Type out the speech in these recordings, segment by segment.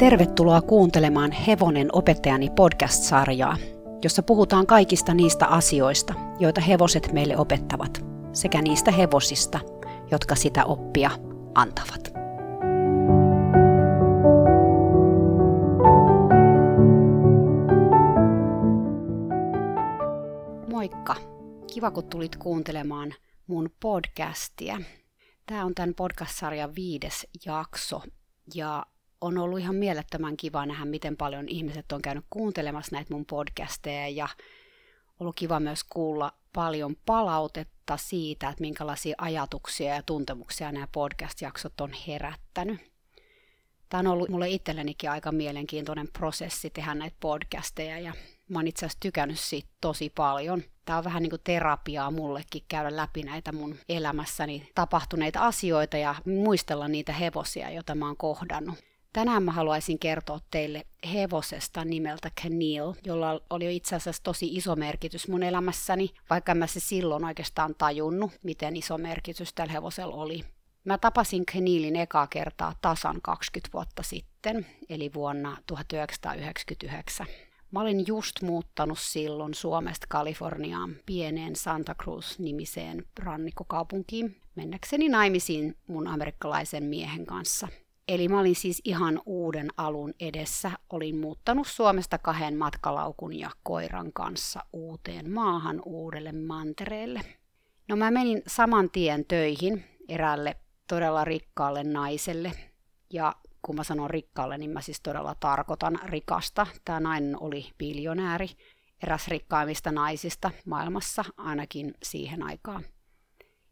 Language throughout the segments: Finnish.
Tervetuloa kuuntelemaan Hevonen opettajani podcast-sarjaa, jossa puhutaan kaikista niistä asioista, joita hevoset meille opettavat, sekä niistä hevosista, jotka sitä oppia antavat. Moikka! Kiva, kun tulit kuuntelemaan mun podcastia. Tämä on tämän podcast-sarjan viides jakso ja on ollut ihan mielettömän kiva nähdä, miten paljon ihmiset on käynyt kuuntelemassa näitä mun podcasteja ja ollut kiva myös kuulla paljon palautetta siitä, että minkälaisia ajatuksia ja tuntemuksia nämä podcast-jaksot on herättänyt. Tämä on ollut mulle itsellenikin aika mielenkiintoinen prosessi tehdä näitä podcasteja ja mä oon itse asiassa tykännyt siitä tosi paljon. Tämä on vähän niin kuin terapiaa mullekin käydä läpi näitä mun elämässäni tapahtuneita asioita ja muistella niitä hevosia, joita mä oon kohdannut. Tänään mä haluaisin kertoa teille hevosesta nimeltä Canil, jolla oli itse asiassa tosi iso merkitys mun elämässäni, vaikka mä se silloin oikeastaan tajunnut, miten iso merkitys tällä hevosella oli. Mä tapasin Canilin ekaa kertaa tasan 20 vuotta sitten, eli vuonna 1999. Mä olin just muuttanut silloin Suomesta Kaliforniaan pieneen Santa Cruz-nimiseen rannikkokaupunkiin mennäkseni naimisiin mun amerikkalaisen miehen kanssa – Eli mä olin siis ihan uuden alun edessä. Olin muuttanut Suomesta kahden matkalaukun ja koiran kanssa uuteen maahan uudelle mantereelle. No mä menin saman tien töihin eräälle todella rikkaalle naiselle. Ja kun mä sanon rikkaalle, niin mä siis todella tarkoitan rikasta. Tämä nainen oli biljonääri, eräs rikkaimmista naisista maailmassa, ainakin siihen aikaan.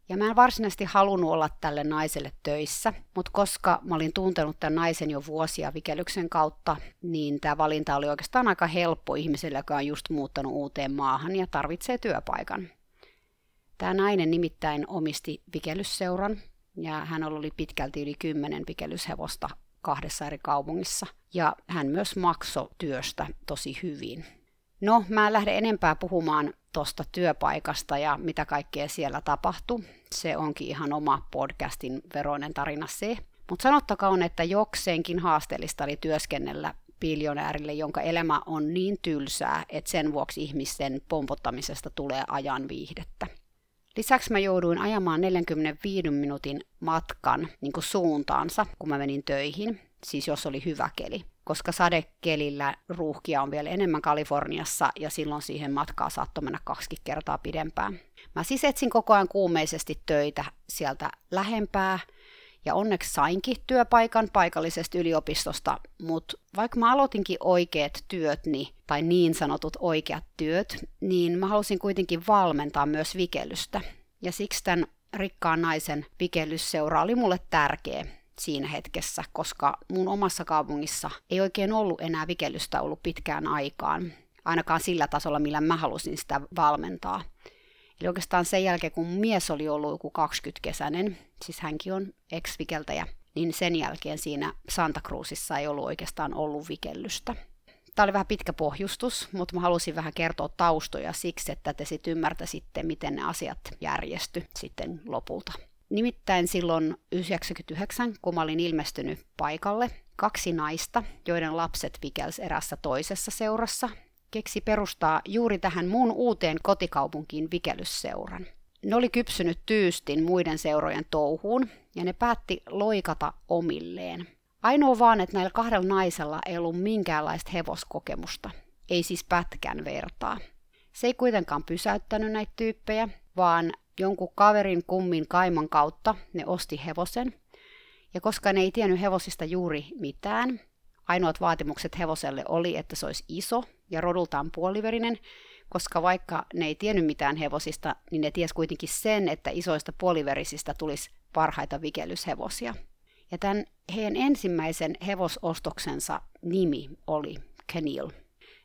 Ja mä en varsinaisesti halunnut olla tälle naiselle töissä, mutta koska mä olin tuntenut tämän naisen jo vuosia vikelyksen kautta, niin tämä valinta oli oikeastaan aika helppo ihmiselle, joka on just muuttanut uuteen maahan ja tarvitsee työpaikan. Tämä nainen nimittäin omisti vikelysseuran ja hän oli pitkälti yli kymmenen vikelyshevosta kahdessa eri kaupungissa ja hän myös maksoi työstä tosi hyvin. No, mä en lähde enempää puhumaan tuosta työpaikasta ja mitä kaikkea siellä tapahtui. Se onkin ihan oma podcastin veroinen tarina se. Mutta sanottakoon, että jokseenkin haasteellista oli työskennellä biljonäärille, jonka elämä on niin tylsää, että sen vuoksi ihmisten pompottamisesta tulee ajan viihdettä. Lisäksi mä jouduin ajamaan 45 minuutin matkan niin suuntaansa, kun mä menin töihin, siis jos oli hyvä keli koska sadekelillä ruuhkia on vielä enemmän Kaliforniassa ja silloin siihen matkaa saattoi mennä kaksi kertaa pidempään. Mä siis etsin koko ajan kuumeisesti töitä sieltä lähempää ja onneksi sainkin työpaikan paikallisesta yliopistosta, mutta vaikka mä aloitinkin oikeat työt, niin, tai niin sanotut oikeat työt, niin mä halusin kuitenkin valmentaa myös vikellystä. Ja siksi tämän rikkaan naisen vikelysseura oli mulle tärkeä siinä hetkessä, koska mun omassa kaupungissa ei oikein ollut enää vikellystä ollut pitkään aikaan, ainakaan sillä tasolla, millä mä halusin sitä valmentaa. Eli oikeastaan sen jälkeen, kun mies oli ollut joku 20-kesäinen, siis hänkin on ex-vikeltäjä, niin sen jälkeen siinä Santa Cruzissa ei ollut oikeastaan ollut vikellystä. Tämä oli vähän pitkä pohjustus, mutta mä halusin vähän kertoa taustoja siksi, että te sitten ymmärtäisitte, miten ne asiat järjesty sitten lopulta. Nimittäin silloin 99, kun mä olin ilmestynyt paikalle, kaksi naista, joiden lapset vikels erässä toisessa seurassa, keksi perustaa juuri tähän mun uuteen kotikaupunkiin vikelysseuran. Ne oli kypsynyt tyystin muiden seurojen touhuun ja ne päätti loikata omilleen. Ainoa vaan, että näillä kahdella naisella ei ollut minkäänlaista hevoskokemusta, ei siis pätkän vertaa. Se ei kuitenkaan pysäyttänyt näitä tyyppejä, vaan jonkun kaverin kummin kaiman kautta ne osti hevosen. Ja koska ne ei tiennyt hevosista juuri mitään, ainoat vaatimukset hevoselle oli, että se olisi iso ja rodultaan puoliverinen, koska vaikka ne ei tiennyt mitään hevosista, niin ne ties kuitenkin sen, että isoista puoliverisistä tulisi parhaita vikellyshevosia. Ja tämän heidän ensimmäisen hevosostoksensa nimi oli Kenil.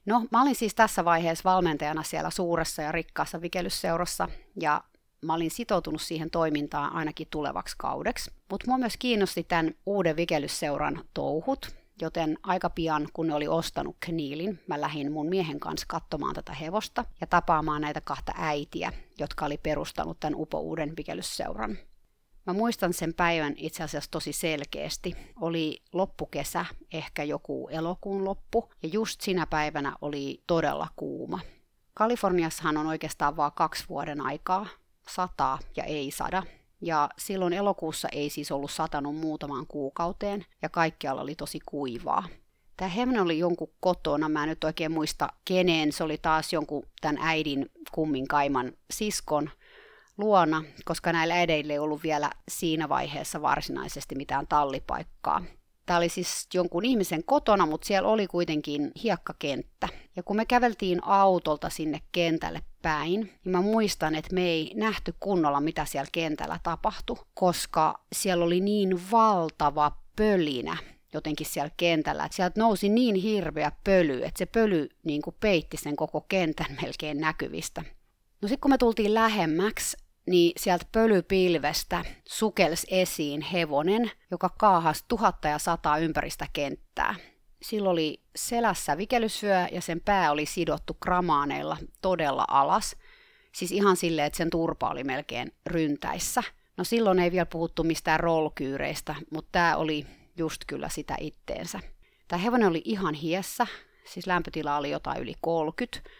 No, mä olin siis tässä vaiheessa valmentajana siellä suuressa ja rikkaassa vikellysseurassa, ja mä olin sitoutunut siihen toimintaan ainakin tulevaksi kaudeksi. Mutta mua myös kiinnosti tämän uuden vikelysseuran touhut, joten aika pian, kun ne oli ostanut Kniilin, mä lähdin mun miehen kanssa katsomaan tätä hevosta ja tapaamaan näitä kahta äitiä, jotka oli perustanut tämän upo uuden vikelysseuran. Mä muistan sen päivän itse asiassa tosi selkeästi. Oli loppukesä, ehkä joku elokuun loppu, ja just sinä päivänä oli todella kuuma. Kaliforniassahan on oikeastaan vain kaksi vuoden aikaa, sataa ja ei sada. Ja silloin elokuussa ei siis ollut satanut muutamaan kuukauteen, ja kaikkialla oli tosi kuivaa. Tämä Hemne oli jonkun kotona, mä en nyt oikein muista keneen, se oli taas jonkun tämän äidin kummin kaiman siskon luona, koska näillä äideillä ei ollut vielä siinä vaiheessa varsinaisesti mitään tallipaikkaa. Tämä oli siis jonkun ihmisen kotona, mutta siellä oli kuitenkin hiekkakenttä. Ja kun me käveltiin autolta sinne kentälle päin, niin mä muistan, että me ei nähty kunnolla, mitä siellä kentällä tapahtui, koska siellä oli niin valtava pölinä jotenkin siellä kentällä, että sieltä nousi niin hirveä pöly, että se pöly niin kuin peitti sen koko kentän melkein näkyvistä. No sitten kun me tultiin lähemmäksi, niin sieltä pölypilvestä sukels esiin hevonen, joka kaahasi tuhatta ja sataa ympäristä kenttää. Sillä oli selässä vikelysvyö ja sen pää oli sidottu kramaaneilla todella alas. Siis ihan silleen, että sen turpa oli melkein ryntäissä. No silloin ei vielä puhuttu mistään rollkyyreistä, mutta tämä oli just kyllä sitä itteensä. Tämä hevonen oli ihan hiessä, siis lämpötila oli jotain yli 30,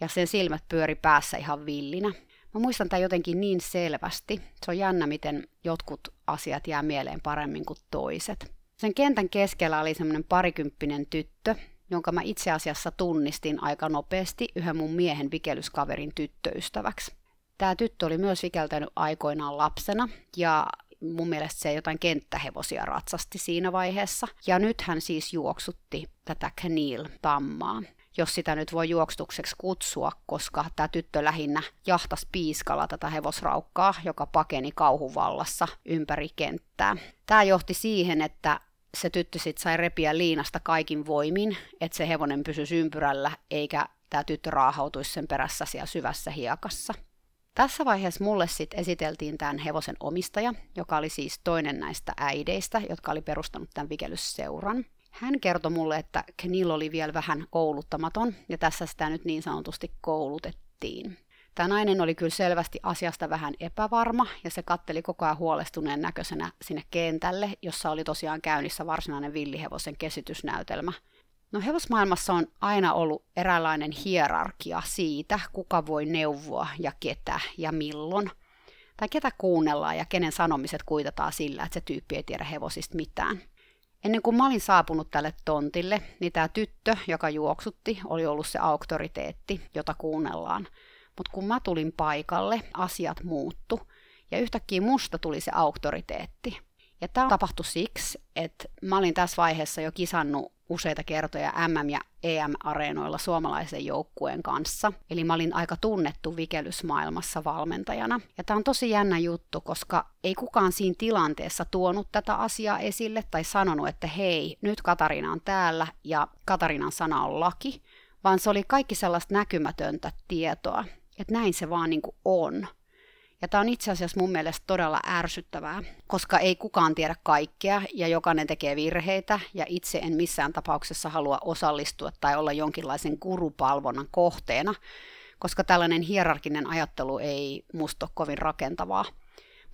ja sen silmät pyöri päässä ihan villinä. Mä muistan tämän jotenkin niin selvästi. Se on jännä, miten jotkut asiat jää mieleen paremmin kuin toiset. Sen kentän keskellä oli semmoinen parikymppinen tyttö, jonka mä itse asiassa tunnistin aika nopeasti yhden mun miehen vikelyskaverin tyttöystäväksi. Tämä tyttö oli myös vikeltänyt aikoinaan lapsena ja mun mielestä se jotain kenttähevosia ratsasti siinä vaiheessa. Ja nyt hän siis juoksutti tätä Kneel-tammaa jos sitä nyt voi juokstukseksi kutsua, koska tämä tyttö lähinnä jahtas piiskalla tätä hevosraukkaa, joka pakeni kauhuvallassa ympäri kenttää. Tämä johti siihen, että se tyttö sitten sai repiä liinasta kaikin voimin, että se hevonen pysyisi ympyrällä, eikä tämä tyttö raahautuisi sen perässä siellä syvässä hiekassa. Tässä vaiheessa mulle sitten esiteltiin tämän hevosen omistaja, joka oli siis toinen näistä äideistä, jotka oli perustanut tämän vikelysseuran. Hän kertoi mulle, että Kenil oli vielä vähän kouluttamaton, ja tässä sitä nyt niin sanotusti koulutettiin. Tämä nainen oli kyllä selvästi asiasta vähän epävarma, ja se katteli koko ajan huolestuneen näköisenä sinne kentälle, jossa oli tosiaan käynnissä varsinainen villihevosen kesitysnäytelmä. No hevosmaailmassa on aina ollut eräänlainen hierarkia siitä, kuka voi neuvoa ja ketä ja milloin. Tai ketä kuunnellaan ja kenen sanomiset kuitataan sillä, että se tyyppi ei tiedä hevosista mitään. Ennen kuin mä olin saapunut tälle tontille, niin tämä tyttö, joka juoksutti, oli ollut se auktoriteetti, jota kuunnellaan. Mutta kun mä tulin paikalle, asiat muuttu ja yhtäkkiä musta tuli se auktoriteetti. Ja tämä tapahtui siksi, että mä olin tässä vaiheessa jo kisannut useita kertoja MM- ja EM-areenoilla suomalaisen joukkueen kanssa. Eli mä olin aika tunnettu vikelysmaailmassa valmentajana. Ja tämä on tosi jännä juttu, koska ei kukaan siinä tilanteessa tuonut tätä asiaa esille tai sanonut, että hei, nyt Katarina on täällä ja Katarinan sana on laki, vaan se oli kaikki sellaista näkymätöntä tietoa, että näin se vaan niin kuin on. Ja tämä on itse asiassa mun mielestä todella ärsyttävää, koska ei kukaan tiedä kaikkea ja jokainen tekee virheitä ja itse en missään tapauksessa halua osallistua tai olla jonkinlaisen gurupalvonnan kohteena, koska tällainen hierarkinen ajattelu ei musta ole kovin rakentavaa.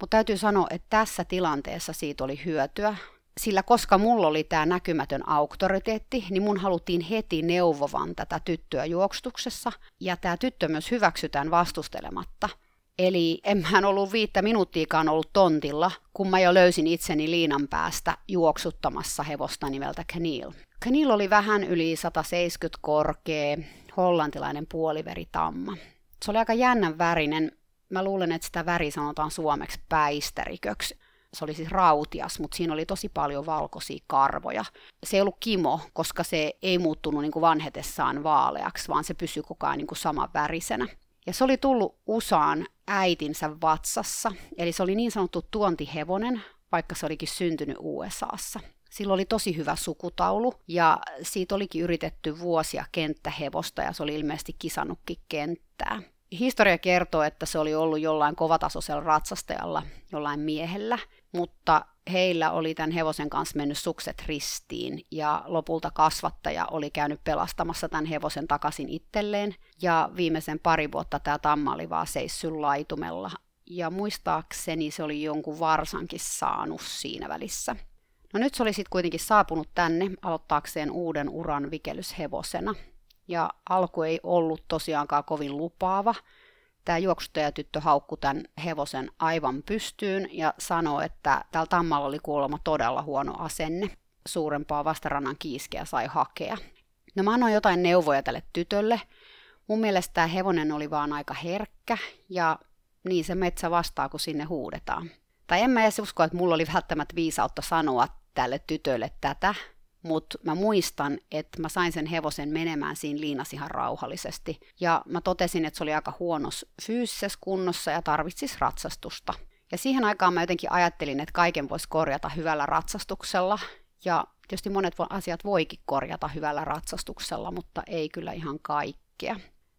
Mutta täytyy sanoa, että tässä tilanteessa siitä oli hyötyä, sillä koska mulla oli tämä näkymätön auktoriteetti, niin mun haluttiin heti neuvovan tätä tyttöä juoksutuksessa, ja tämä tyttö myös hyväksytään vastustelematta – Eli en mä ollut viittä minuuttiikaan ollut tontilla, kun mä jo löysin itseni liinan päästä juoksuttamassa hevosta nimeltä Kneel. Kneel oli vähän yli 170 korkea, hollantilainen puoliveritamma. Se oli aika jännän värinen. Mä luulen, että sitä väri sanotaan suomeksi päistäriköksi. Se oli siis rautias, mutta siinä oli tosi paljon valkoisia karvoja. Se ei ollut kimo, koska se ei muuttunut niin kuin vanhetessaan vaaleaksi, vaan se pysyi koko ajan niin kuin saman värisenä. Ja se oli tullut USAan äitinsä vatsassa, eli se oli niin sanottu tuontihevonen, vaikka se olikin syntynyt USAssa. Sillä oli tosi hyvä sukutaulu ja siitä olikin yritetty vuosia kenttähevosta ja se oli ilmeisesti kisannutkin kenttää. Historia kertoo, että se oli ollut jollain kovatasoisella ratsastajalla, jollain miehellä, mutta heillä oli tämän hevosen kanssa mennyt sukset ristiin ja lopulta kasvattaja oli käynyt pelastamassa tämän hevosen takaisin itselleen ja viimeisen pari vuotta tämä tamma oli vaan seissyt laitumella ja muistaakseni se oli jonkun varsankin saanut siinä välissä. No nyt se oli sitten kuitenkin saapunut tänne aloittaakseen uuden uran vikelyshevosena. Ja alku ei ollut tosiaankaan kovin lupaava. Tämä juoksuttajatyttö haukkui tämän hevosen aivan pystyyn ja sanoi, että tällä tammalla oli kuulemma todella huono asenne. Suurempaa vastarannan kiiskeä sai hakea. No mä annoin jotain neuvoja tälle tytölle. Mun mielestä tämä hevonen oli vaan aika herkkä ja niin se metsä vastaa, kun sinne huudetaan. Tai en mä edes usko, että mulla oli välttämättä viisautta sanoa tälle tytölle tätä, mutta mä muistan, että mä sain sen hevosen menemään siinä liinas ihan rauhallisesti. Ja mä totesin, että se oli aika huonos fyysisessä kunnossa ja tarvitsisi ratsastusta. Ja siihen aikaan mä jotenkin ajattelin, että kaiken voisi korjata hyvällä ratsastuksella. Ja tietysti monet asiat voikin korjata hyvällä ratsastuksella, mutta ei kyllä ihan kaikkea.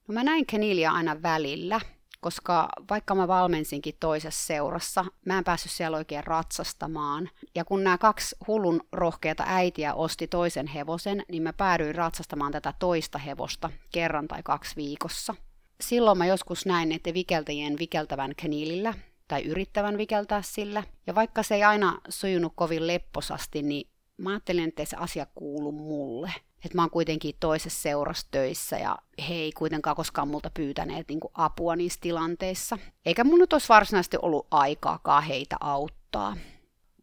No mä näin Kenilia aina välillä, koska vaikka mä valmensinkin toisessa seurassa, mä en päässyt siellä oikein ratsastamaan. Ja kun nämä kaksi hullun rohkeata äitiä osti toisen hevosen, niin mä päädyin ratsastamaan tätä toista hevosta kerran tai kaksi viikossa. Silloin mä joskus näin että vikeltäjien vikeltävän kaniilillä, tai yrittävän vikeltää sillä. Ja vaikka se ei aina sujunut kovin lepposasti, niin mä ajattelin, että se asia kuulu mulle että mä oon kuitenkin toisessa seurassa töissä ja he ei kuitenkaan koskaan multa pyytäneet niin apua niissä tilanteissa. Eikä mun nyt olisi varsinaisesti ollut aikaakaan heitä auttaa.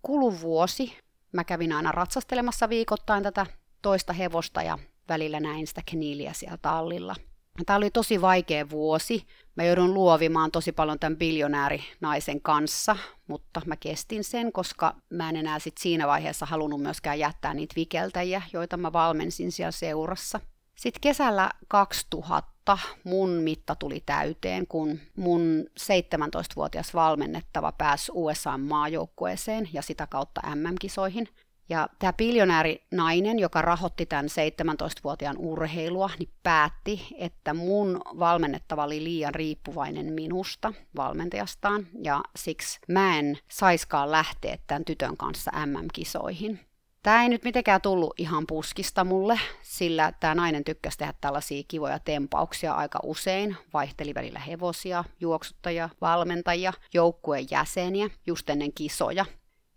Kulu vuosi. Mä kävin aina ratsastelemassa viikoittain tätä toista hevosta ja välillä näin sitä keniiliä siellä tallilla – Tämä oli tosi vaikea vuosi. Mä joudun luovimaan tosi paljon tämän biljonäärinaisen kanssa, mutta mä kestin sen, koska mä en enää sit siinä vaiheessa halunnut myöskään jättää niitä vikeltäjiä, joita mä valmensin siellä seurassa. Sitten kesällä 2000 mun mitta tuli täyteen, kun mun 17-vuotias valmennettava pääsi USA-maajoukkueeseen ja sitä kautta MM-kisoihin – ja tämä biljonääri nainen, joka rahoitti tämän 17-vuotiaan urheilua, niin päätti, että mun valmennettava oli liian riippuvainen minusta, valmentajastaan, ja siksi mä en saiskaan lähteä tämän tytön kanssa MM-kisoihin. Tämä ei nyt mitenkään tullut ihan puskista mulle, sillä tämä nainen tykkäsi tehdä tällaisia kivoja tempauksia aika usein, vaihteli välillä hevosia, juoksuttajia, valmentajia, joukkueen jäseniä just ennen kisoja.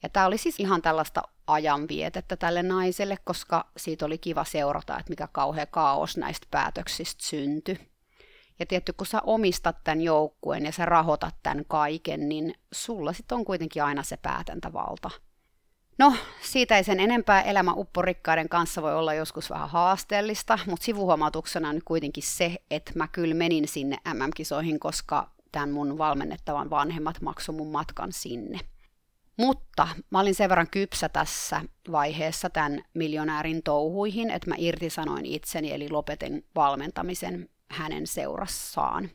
Ja tämä oli siis ihan tällaista ajanvietettä tälle naiselle, koska siitä oli kiva seurata, että mikä kauhea kaos näistä päätöksistä syntyi. Ja tietty, kun sä omistat tämän joukkueen ja sä rahoitat tämän kaiken, niin sulla sitten on kuitenkin aina se päätäntävalta. No, siitä ei sen enempää elämä upporikkaiden kanssa voi olla joskus vähän haasteellista, mutta sivuhuomautuksena on kuitenkin se, että mä kyllä menin sinne MM-kisoihin, koska tämän mun valmennettavan vanhemmat maksoi mun matkan sinne. Mutta mä olin sen verran kypsä tässä vaiheessa tämän miljonäärin touhuihin, että mä irtisanoin itseni, eli lopetin valmentamisen hänen seurassaan.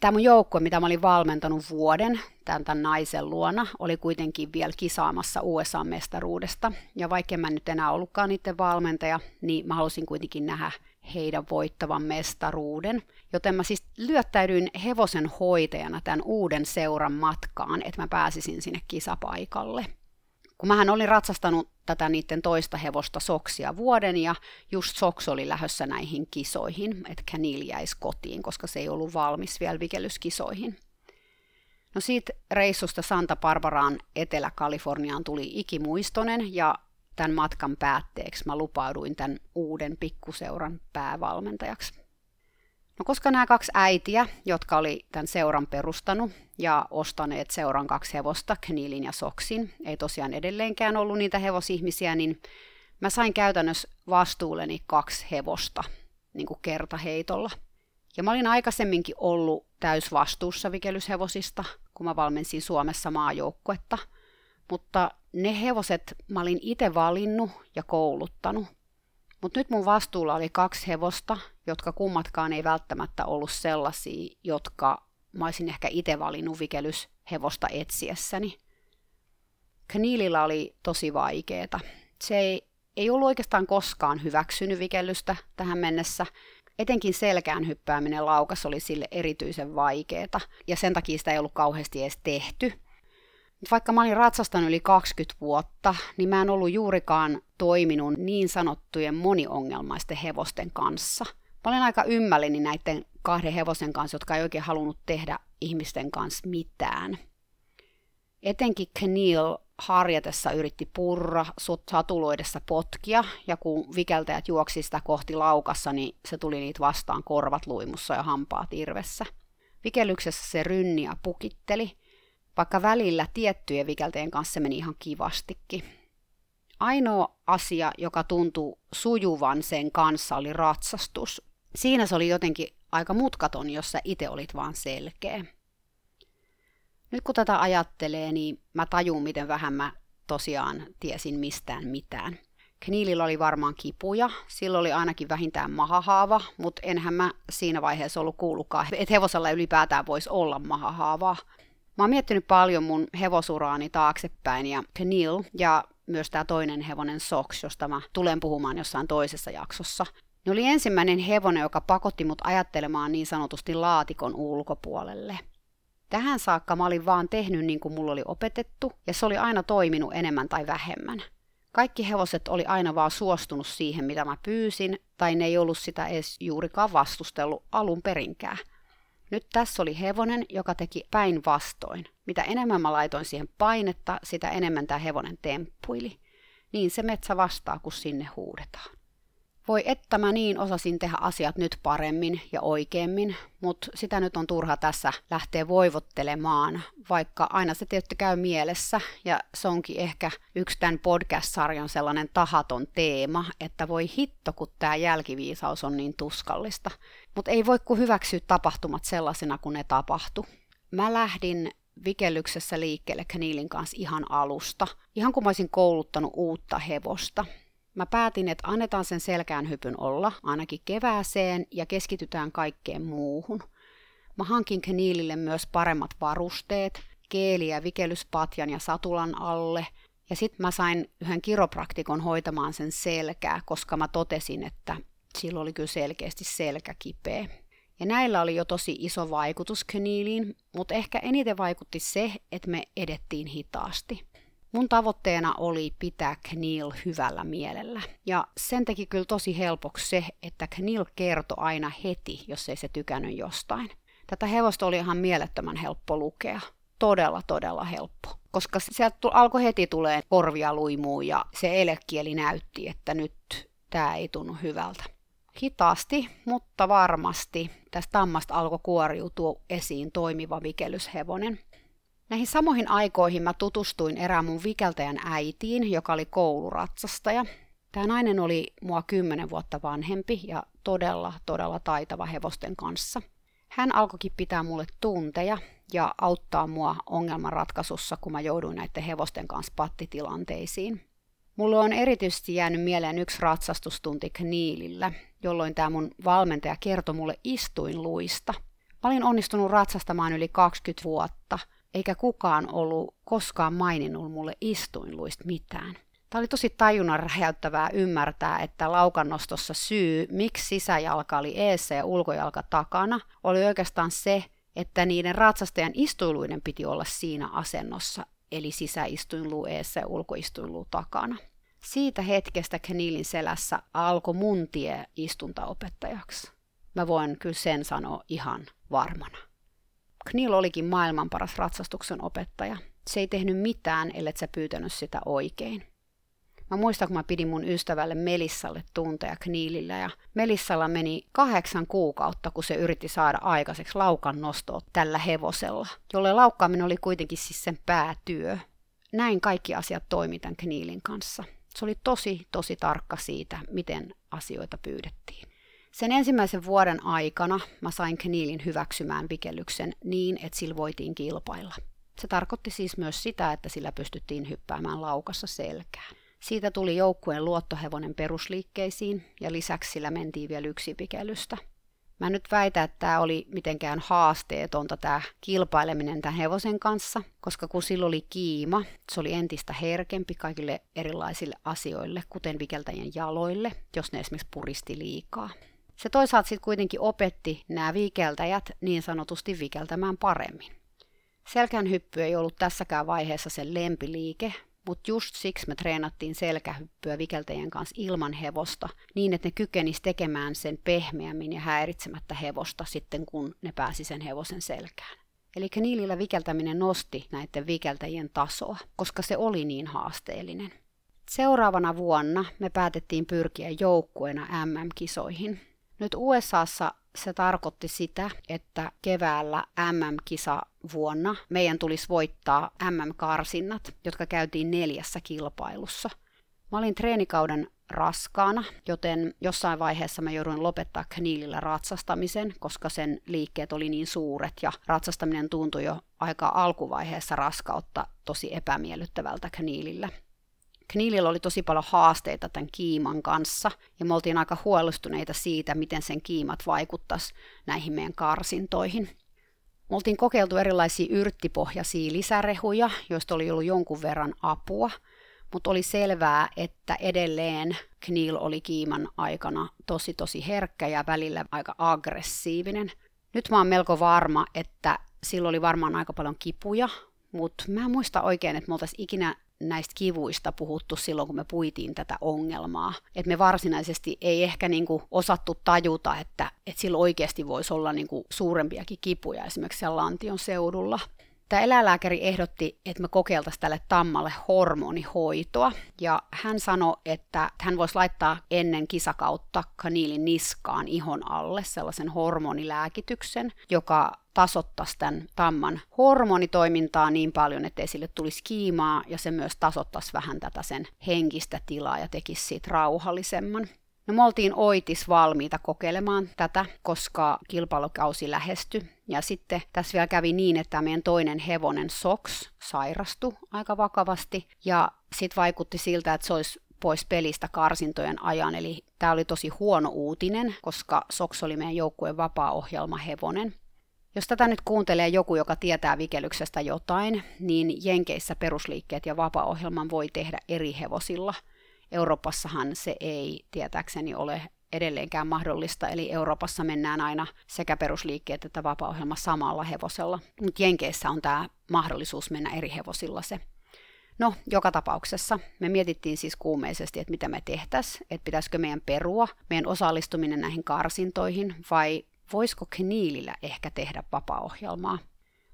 Tämä mun joukkue, mitä mä olin valmentanut vuoden tämän, tämän naisen luona, oli kuitenkin vielä kisaamassa USA-mestaruudesta. Ja vaikka mä nyt enää ollutkaan niiden valmentaja, niin mä halusin kuitenkin nähdä heidän voittavan mestaruuden. Joten mä siis lyöttäydyin hevosen hoitajana tämän uuden seuran matkaan, että mä pääsisin sinne kisapaikalle. Kun mähän olin ratsastanut tätä niiden toista hevosta Soksia vuoden ja just Soks oli lähössä näihin kisoihin, että Canil jäisi kotiin, koska se ei ollut valmis vielä vikelyskisoihin. No siitä reissusta Santa Barbaraan Etelä-Kaliforniaan tuli ikimuistonen ja tämän matkan päätteeksi mä lupauduin tämän uuden pikkuseuran päävalmentajaksi. No koska nämä kaksi äitiä, jotka oli tämän seuran perustanut ja ostaneet seuran kaksi hevosta, Knilin ja Soksin, ei tosiaan edelleenkään ollut niitä hevosihmisiä, niin mä sain käytännössä vastuulleni kaksi hevosta niin kuin kertaheitolla. Ja mä olin aikaisemminkin ollut täysvastuussa vikelyshevosista, kun mä valmensin Suomessa maajoukkuetta, mutta ne hevoset mä olin itse valinnut ja kouluttanut. Mutta nyt mun vastuulla oli kaksi hevosta, jotka kummatkaan ei välttämättä ollut sellaisia, jotka mä olisin ehkä itse valinnut vikelyshevosta etsiessäni. Kniilillä oli tosi vaikeeta. Se ei, ei ollut oikeastaan koskaan hyväksynyt vikellystä tähän mennessä. Etenkin selkään hyppääminen laukas oli sille erityisen vaikeeta, ja sen takia sitä ei ollut kauheasti edes tehty – vaikka mä olin ratsastanut yli 20 vuotta, niin mä en ollut juurikaan toiminut niin sanottujen moniongelmaisten hevosten kanssa. Mä olen aika ymmälleni näiden kahden hevosen kanssa, jotka ei oikein halunnut tehdä ihmisten kanssa mitään. Etenkin Keneal harjatessa yritti purra, satuloidessa potkia, ja kun vikeltäjät juoksi sitä kohti laukassa, niin se tuli niitä vastaan korvat luimussa ja hampaat irvessä. Vikellyksessä se rynni ja pukitteli, vaikka välillä tiettyjen vikelteen kanssa meni ihan kivastikin. Ainoa asia, joka tuntui sujuvan sen kanssa, oli ratsastus. Siinä se oli jotenkin aika mutkaton, jos sä itse olit vaan selkeä. Nyt kun tätä ajattelee, niin mä tajun, miten vähän mä tosiaan tiesin mistään mitään. Kniilillä oli varmaan kipuja, sillä oli ainakin vähintään mahahaava, mutta enhän mä siinä vaiheessa ollut kuullutkaan, että hevosella ylipäätään voisi olla mahahaavaa. Mä oon miettinyt paljon mun hevosuraani taaksepäin ja Knil ja myös tämä toinen hevonen Sox, josta mä tulen puhumaan jossain toisessa jaksossa. Ne oli ensimmäinen hevonen, joka pakotti mut ajattelemaan niin sanotusti laatikon ulkopuolelle. Tähän saakka mä olin vaan tehnyt niin kuin mulla oli opetettu, ja se oli aina toiminut enemmän tai vähemmän. Kaikki hevoset oli aina vaan suostunut siihen, mitä mä pyysin, tai ne ei ollut sitä edes juurikaan vastustellut alun perinkään. Nyt tässä oli hevonen, joka teki päinvastoin. Mitä enemmän mä laitoin siihen painetta, sitä enemmän tämä hevonen temppuili. Niin se metsä vastaa, kun sinne huudetaan. Voi että mä niin osasin tehdä asiat nyt paremmin ja oikeemmin, mutta sitä nyt on turha tässä lähteä voivottelemaan, vaikka aina se tietysti käy mielessä, ja se onkin ehkä yksi tämän podcast-sarjan sellainen tahaton teema, että voi hitto, kun tämä jälkiviisaus on niin tuskallista. Mutta ei voi kuin hyväksyä tapahtumat sellaisena, kun ne tapahtu. Mä lähdin vikellyksessä liikkeelle Kniilin kanssa ihan alusta, ihan kuin mä olisin kouluttanut uutta hevosta. Mä päätin, että annetaan sen selkään hypyn olla, ainakin kevääseen, ja keskitytään kaikkeen muuhun. Mä hankin Kniilille myös paremmat varusteet, keeliä, vikelyspatjan ja satulan alle, ja sitten mä sain yhden kiropraktikon hoitamaan sen selkää, koska mä totesin, että sillä oli kyllä selkeästi selkä kipeä. Ja näillä oli jo tosi iso vaikutus Kniiliin, mutta ehkä eniten vaikutti se, että me edettiin hitaasti. Mun tavoitteena oli pitää Knil hyvällä mielellä. Ja sen teki kyllä tosi helpoksi se, että Knil kertoi aina heti, jos ei se tykännyt jostain. Tätä hevosta oli ihan mielettömän helppo lukea. Todella, todella helppo. Koska sieltä alkoi heti tulee korvia luimuun ja se elekieli näytti, että nyt tämä ei tunnu hyvältä. Hitaasti, mutta varmasti tästä tammasta alkoi kuoriutua esiin toimiva vikelyshevonen. Näihin samoihin aikoihin mä tutustuin erään mun vikeltäjän äitiin, joka oli kouluratsastaja. Tämä nainen oli mua kymmenen vuotta vanhempi ja todella, todella taitava hevosten kanssa. Hän alkoikin pitää mulle tunteja ja auttaa mua ongelmanratkaisussa, kun mä jouduin näiden hevosten kanssa pattitilanteisiin. Mulle on erityisesti jäänyt mieleen yksi ratsastustunti Kniilillä, jolloin tämä mun valmentaja kertoi mulle istuinluista. Mä olin onnistunut ratsastamaan yli 20 vuotta – eikä kukaan ollut koskaan maininnut mulle istuinluista mitään. Tämä oli tosi tajunnan räjäyttävää ymmärtää, että laukannostossa syy, miksi sisäjalka oli eessä ja ulkojalka takana, oli oikeastaan se, että niiden ratsastajan istuiluiden piti olla siinä asennossa, eli sisäistuinluu eessä ja ulkoistuinluu takana. Siitä hetkestä Kenilin selässä alkoi mun tie istuntaopettajaksi. Mä voin kyllä sen sanoa ihan varmana. Knil olikin maailman paras ratsastuksen opettaja. Se ei tehnyt mitään, ellei sä pyytänyt sitä oikein. Mä muistan, kun mä pidin mun ystävälle Melissalle tunteja Kniilillä ja Melissalla meni kahdeksan kuukautta, kun se yritti saada aikaiseksi laukan nostoa tällä hevosella, jolle laukkaaminen oli kuitenkin siis sen päätyö. Näin kaikki asiat toimi tämän Kniilin kanssa. Se oli tosi, tosi tarkka siitä, miten asioita pyydettiin. Sen ensimmäisen vuoden aikana mä sain Kniilin hyväksymään vikellyksen niin, että sillä voitiin kilpailla. Se tarkoitti siis myös sitä, että sillä pystyttiin hyppäämään laukassa selkään. Siitä tuli joukkueen luottohevonen perusliikkeisiin ja lisäksi sillä mentiin vielä yksi pikellystä. Mä nyt väitä, että tämä oli mitenkään haasteetonta tämä kilpaileminen tämän hevosen kanssa, koska kun sillä oli kiima, se oli entistä herkempi kaikille erilaisille asioille, kuten vikeltäjien jaloille, jos ne esimerkiksi puristi liikaa. Se toisaalta sitten kuitenkin opetti nämä vikeltäjät niin sanotusti vikeltämään paremmin. Selkään hyppy ei ollut tässäkään vaiheessa sen lempiliike, mutta just siksi me treenattiin selkähyppyä vikeltäjien kanssa ilman hevosta, niin että ne kykenis tekemään sen pehmeämmin ja häiritsemättä hevosta sitten, kun ne pääsi sen hevosen selkään. Eli niilillä vikeltäminen nosti näiden vikeltäjien tasoa, koska se oli niin haasteellinen. Seuraavana vuonna me päätettiin pyrkiä joukkueena MM-kisoihin. Nyt USAssa se tarkoitti sitä, että keväällä MM-kisa vuonna meidän tulisi voittaa MM-karsinnat, jotka käytiin neljässä kilpailussa. Mä olin treenikauden raskaana, joten jossain vaiheessa mä jouduin lopettaa kniilillä ratsastamisen, koska sen liikkeet oli niin suuret ja ratsastaminen tuntui jo aika alkuvaiheessa raskautta tosi epämiellyttävältä kniilillä. Kniilillä oli tosi paljon haasteita tämän kiiman kanssa, ja me oltiin aika huolestuneita siitä, miten sen kiimat vaikuttaisi näihin meidän karsintoihin. Me oltiin kokeiltu erilaisia yrttipohjaisia lisärehuja, joista oli ollut jonkun verran apua, mutta oli selvää, että edelleen Kniil oli kiiman aikana tosi tosi herkkä ja välillä aika aggressiivinen. Nyt mä oon melko varma, että sillä oli varmaan aika paljon kipuja, mutta mä en muista oikein, että me oltaisiin ikinä näistä kivuista puhuttu silloin, kun me puitiin tätä ongelmaa. Et me varsinaisesti ei ehkä niinku osattu tajuta, että, että sillä oikeasti voisi olla niinku suurempiakin kipuja esimerkiksi siellä lantion seudulla. Tämä eläinlääkäri ehdotti, että me kokeiltaisiin tälle tammalle hormonihoitoa, ja hän sanoi, että hän voisi laittaa ennen kisakautta kaniilin niskaan ihon alle sellaisen hormonilääkityksen, joka tasottaisi tämän tamman hormonitoimintaa niin paljon, ettei sille tulisi kiimaa, ja se myös tasottaisi vähän tätä sen henkistä tilaa ja tekisi siitä rauhallisemman. No me oltiin oitis valmiita kokeilemaan tätä, koska kilpailukausi lähestyi. Ja sitten tässä vielä kävi niin, että meidän toinen hevonen Sox sairastui aika vakavasti. Ja sitten vaikutti siltä, että se olisi pois pelistä karsintojen ajan. Eli tämä oli tosi huono uutinen, koska Sox oli meidän joukkueen vapaa-ohjelma hevonen. Jos tätä nyt kuuntelee joku, joka tietää vikelyksestä jotain, niin Jenkeissä perusliikkeet ja vapaa-ohjelman voi tehdä eri hevosilla – Euroopassahan se ei tietääkseni ole edelleenkään mahdollista, eli Euroopassa mennään aina sekä perusliikkeet että vapaa samalla hevosella, mutta Jenkeissä on tämä mahdollisuus mennä eri hevosilla se. No, joka tapauksessa me mietittiin siis kuumeisesti, että mitä me tehtäisiin, että pitäisikö meidän perua, meidän osallistuminen näihin karsintoihin, vai voisiko Kniilillä ehkä tehdä vapaa-ohjelmaa.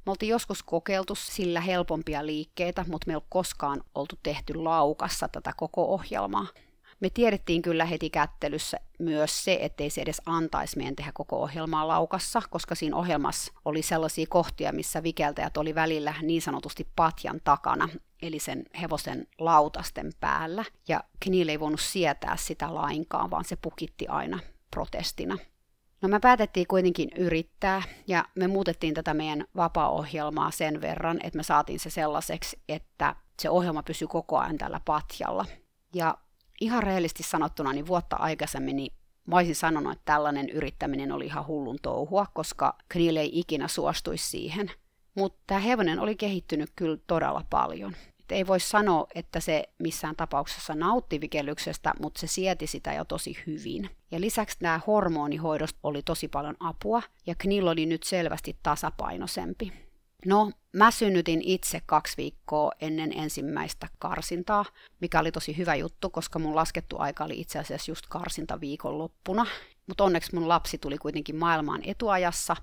Me oltiin joskus kokeiltu sillä helpompia liikkeitä, mutta me ei koskaan oltu tehty laukassa tätä koko ohjelmaa. Me tiedettiin kyllä heti kättelyssä myös se, ettei se edes antaisi meidän tehdä koko ohjelmaa laukassa, koska siinä ohjelmassa oli sellaisia kohtia, missä vikeltäjät oli välillä niin sanotusti patjan takana, eli sen hevosen lautasten päällä. Ja Kniil ei voinut sietää sitä lainkaan, vaan se pukitti aina protestina. No me päätettiin kuitenkin yrittää ja me muutettiin tätä meidän vapaa-ohjelmaa sen verran, että me saatiin se sellaiseksi, että se ohjelma pysyy koko ajan tällä patjalla. Ja ihan rehellisesti sanottuna, niin vuotta aikaisemmin niin mä olisin sanonut, että tällainen yrittäminen oli ihan hullun touhua, koska Knill ei ikinä suostuisi siihen. Mutta tämä hevonen oli kehittynyt kyllä todella paljon. Et ei voi sanoa, että se missään tapauksessa nautti vikellyksestä, mutta se sieti sitä jo tosi hyvin. Ja lisäksi nämä hormonihoidosta oli tosi paljon apua, ja Knill oli nyt selvästi tasapainoisempi. No, mä synnytin itse kaksi viikkoa ennen ensimmäistä karsintaa, mikä oli tosi hyvä juttu, koska mun laskettu aika oli itse asiassa just karsinta viikonloppuna. Mutta onneksi mun lapsi tuli kuitenkin maailmaan etuajassa,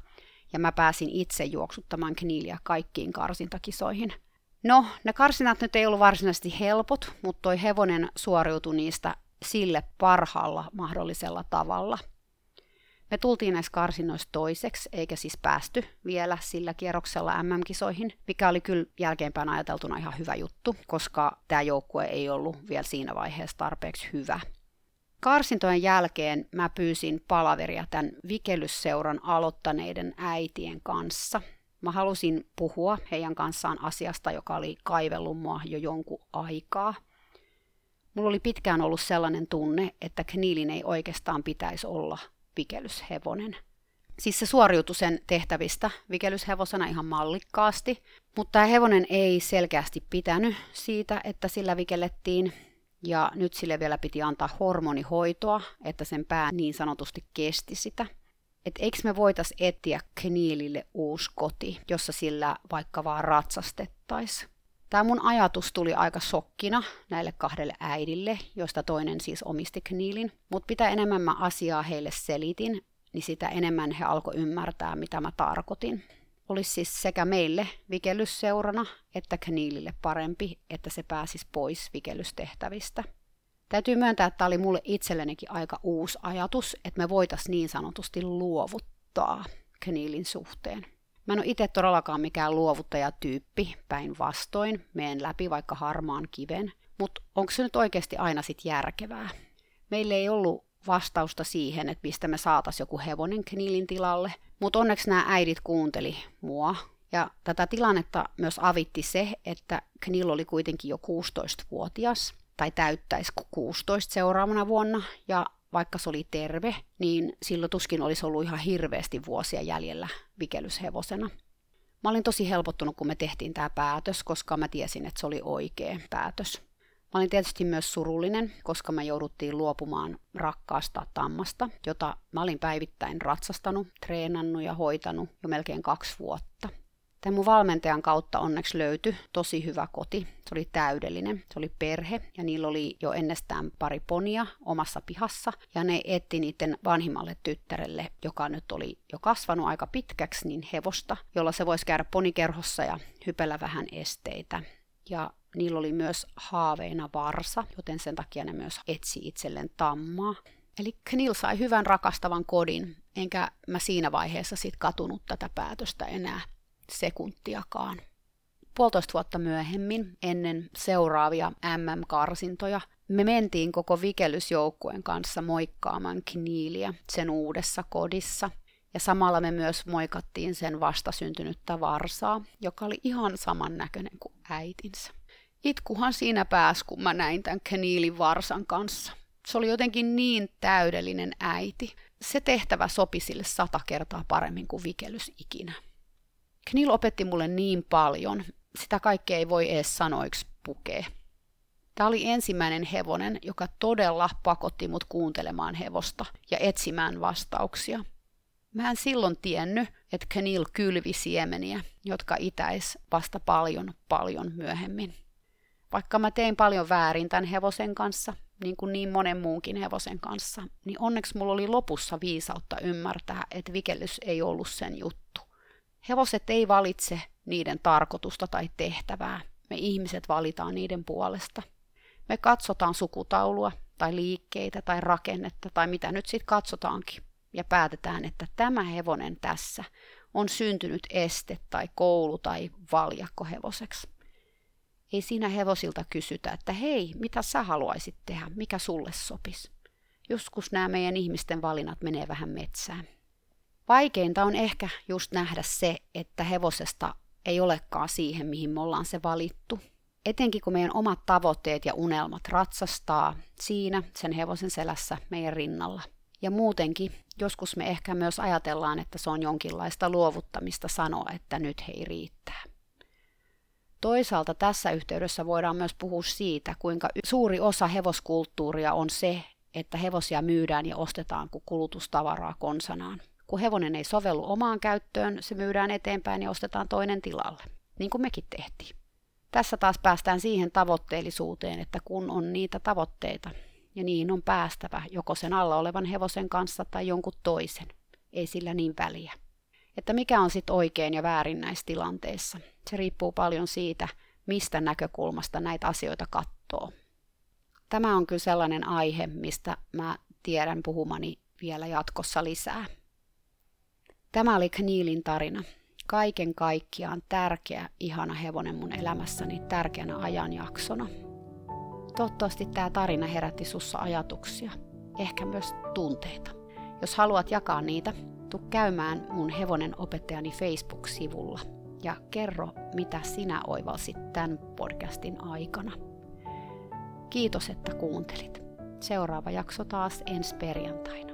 ja mä pääsin itse juoksuttamaan Kniilia kaikkiin karsintakisoihin – No, ne karsinat nyt ei ollut varsinaisesti helpot, mutta toi hevonen suoriutui niistä sille parhaalla mahdollisella tavalla. Me tultiin näissä karsinoissa toiseksi, eikä siis päästy vielä sillä kierroksella MM-kisoihin, mikä oli kyllä jälkeenpäin ajateltuna ihan hyvä juttu, koska tämä joukkue ei ollut vielä siinä vaiheessa tarpeeksi hyvä. Karsintojen jälkeen mä pyysin palaveria tämän vikelysseuran aloittaneiden äitien kanssa – Mä halusin puhua heidän kanssaan asiasta, joka oli kaivellut mua jo jonkun aikaa. Mulla oli pitkään ollut sellainen tunne, että Kniilin ei oikeastaan pitäisi olla vikelyshevonen. Siis se suoriutui sen tehtävistä vikelyshevosena ihan mallikkaasti, mutta tämä hevonen ei selkeästi pitänyt siitä, että sillä vikellettiin. Ja nyt sille vielä piti antaa hormonihoitoa, että sen pää niin sanotusti kesti sitä – että eikö me voitais etsiä Kniilille uusi koti, jossa sillä vaikka vaan ratsastettaisiin. Tämä mun ajatus tuli aika sokkina näille kahdelle äidille, joista toinen siis omisti Kniilin, mutta mitä enemmän mä asiaa heille selitin, niin sitä enemmän he alkoi ymmärtää, mitä mä tarkoitin. Olisi siis sekä meille vikellysseurana että Kniilille parempi, että se pääsisi pois vikellystehtävistä. Täytyy myöntää, että tämä oli mulle itsellenikin aika uusi ajatus, että me voitaisiin niin sanotusti luovuttaa Kniilin suhteen. Mä en ole itse todellakaan mikään luovuttajatyyppi, päinvastoin, meen läpi vaikka harmaan kiven, mutta onko se nyt oikeasti aina sit järkevää? Meillä ei ollut vastausta siihen, että mistä me saatas joku hevonen Kniilin tilalle, mutta onneksi nämä äidit kuunteli mua. Ja tätä tilannetta myös avitti se, että Knil oli kuitenkin jo 16-vuotias, tai täyttäisi 16 seuraavana vuonna, ja vaikka se oli terve, niin silloin tuskin olisi ollut ihan hirveästi vuosia jäljellä vikelyshevosena. Mä olin tosi helpottunut, kun me tehtiin tämä päätös, koska mä tiesin, että se oli oikea päätös. Mä olin tietysti myös surullinen, koska me jouduttiin luopumaan rakkaasta tammasta, jota mä olin päivittäin ratsastanut, treenannut ja hoitanut jo melkein kaksi vuotta. Tämän mun valmentajan kautta onneksi löytyi tosi hyvä koti. Se oli täydellinen. Se oli perhe ja niillä oli jo ennestään pari ponia omassa pihassa. Ja ne etti niiden vanhimmalle tyttärelle, joka nyt oli jo kasvanut aika pitkäksi, niin hevosta, jolla se voisi käydä ponikerhossa ja hypellä vähän esteitä. Ja niillä oli myös haaveina varsa, joten sen takia ne myös etsi itselleen tammaa. Eli Knil sai hyvän rakastavan kodin, enkä mä siinä vaiheessa sit katunut tätä päätöstä enää sekuntiakaan. Puolitoista vuotta myöhemmin, ennen seuraavia MM-karsintoja, me mentiin koko vikelysjoukkueen kanssa moikkaamaan Kniiliä sen uudessa kodissa. Ja samalla me myös moikattiin sen vastasyntynyttä varsaa, joka oli ihan samannäköinen kuin äitinsä. Itkuhan siinä pääs, kun mä näin tämän Kniilin varsan kanssa. Se oli jotenkin niin täydellinen äiti. Se tehtävä sopi sille sata kertaa paremmin kuin vikelys ikinä. Knil opetti mulle niin paljon, sitä kaikkea ei voi edes sanoiksi pukea. Tämä oli ensimmäinen hevonen, joka todella pakotti mut kuuntelemaan hevosta ja etsimään vastauksia. Mä en silloin tiennyt, että Knil kylvi siemeniä, jotka itäis vasta paljon, paljon myöhemmin. Vaikka mä tein paljon väärin tämän hevosen kanssa, niin kuin niin monen muunkin hevosen kanssa, niin onneksi mulla oli lopussa viisautta ymmärtää, että vikellys ei ollut sen juttu. Hevoset ei valitse niiden tarkoitusta tai tehtävää. Me ihmiset valitaan niiden puolesta. Me katsotaan sukutaulua tai liikkeitä tai rakennetta tai mitä nyt sitten katsotaankin ja päätetään, että tämä hevonen tässä on syntynyt este tai koulu tai valjakko hevoseksi. Ei siinä hevosilta kysytä, että hei, mitä sä haluaisit tehdä, mikä sulle sopisi. Joskus nämä meidän ihmisten valinnat menee vähän metsään. Vaikeinta on ehkä just nähdä se, että hevosesta ei olekaan siihen, mihin me ollaan se valittu. Etenkin kun meidän omat tavoitteet ja unelmat ratsastaa siinä sen hevosen selässä meidän rinnalla. Ja muutenkin joskus me ehkä myös ajatellaan, että se on jonkinlaista luovuttamista sanoa, että nyt hei riittää. Toisaalta tässä yhteydessä voidaan myös puhua siitä, kuinka suuri osa hevoskulttuuria on se, että hevosia myydään ja ostetaan kuin kulutustavaraa konsanaan. Kun hevonen ei sovellu omaan käyttöön, se myydään eteenpäin ja ostetaan toinen tilalle, niin kuin mekin tehtiin. Tässä taas päästään siihen tavoitteellisuuteen, että kun on niitä tavoitteita, ja niihin on päästävä joko sen alla olevan hevosen kanssa tai jonkun toisen, ei sillä niin väliä. Että mikä on sitten oikein ja väärin näissä tilanteissa, se riippuu paljon siitä, mistä näkökulmasta näitä asioita katsoo. Tämä on kyllä sellainen aihe, mistä mä tiedän puhumani vielä jatkossa lisää. Tämä oli Kniilin tarina. Kaiken kaikkiaan tärkeä, ihana hevonen mun elämässäni tärkeänä ajanjaksona. Toivottavasti tämä tarina herätti sussa ajatuksia, ehkä myös tunteita. Jos haluat jakaa niitä, tu käymään mun hevonen opettajani Facebook-sivulla ja kerro, mitä sinä oivalsit tämän podcastin aikana. Kiitos, että kuuntelit. Seuraava jakso taas ensi perjantaina.